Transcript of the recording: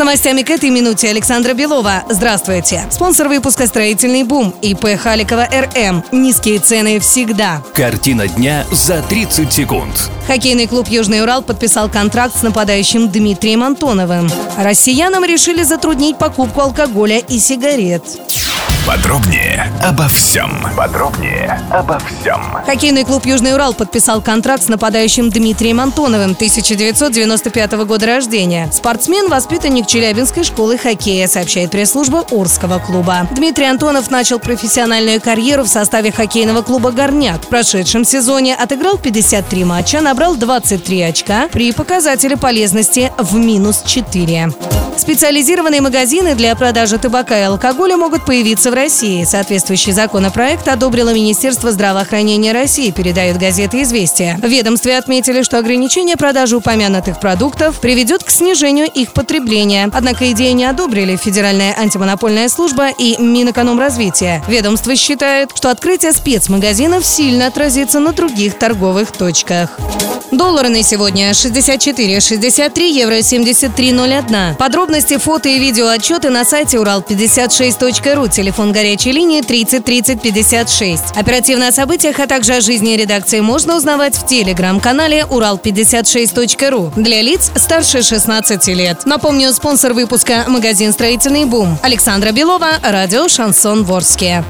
Новостями к этой минуте Александра Белова. Здравствуйте. Спонсор выпуска «Строительный бум» ИП Халикова РМ. Низкие цены всегда. Картина дня за 30 секунд. Хоккейный клуб «Южный Урал» подписал контракт с нападающим Дмитрием Антоновым. Россиянам решили затруднить покупку алкоголя и сигарет. Подробнее обо всем. Подробнее обо всем. Хоккейный клуб «Южный Урал» подписал контракт с нападающим Дмитрием Антоновым, 1995 года рождения. Спортсмен – воспитанник Челябинской школы хоккея, сообщает пресс-служба Орского клуба. Дмитрий Антонов начал профессиональную карьеру в составе хоккейного клуба «Горняк». В прошедшем сезоне отыграл 53 матча, набрал 23 очка при показателе полезности в минус 4. Специализированные магазины для продажи табака и алкоголя могут появиться в России. Соответствующий законопроект одобрило Министерство здравоохранения России, передает газета «Известия». В ведомстве отметили, что ограничение продажи упомянутых продуктов приведет к снижению их потребления. Однако идею не одобрили Федеральная антимонопольная служба и Минэкономразвития. Ведомство считает, что открытие спецмагазинов сильно отразится на других торговых точках. Доллары на сегодня 64,63, евро 73,01. Подробности, фото и видео отчеты на сайте урал56.ру. Телефон горячей линии 30 30 56. Оперативно о событиях, а также о жизни редакции можно узнавать в телеграм-канале урал56.ру для лиц старше 16 лет. Напомню, спонсор выпуска – магазин «Строительный бум». Александра Белова, радио «Шансон Ворске».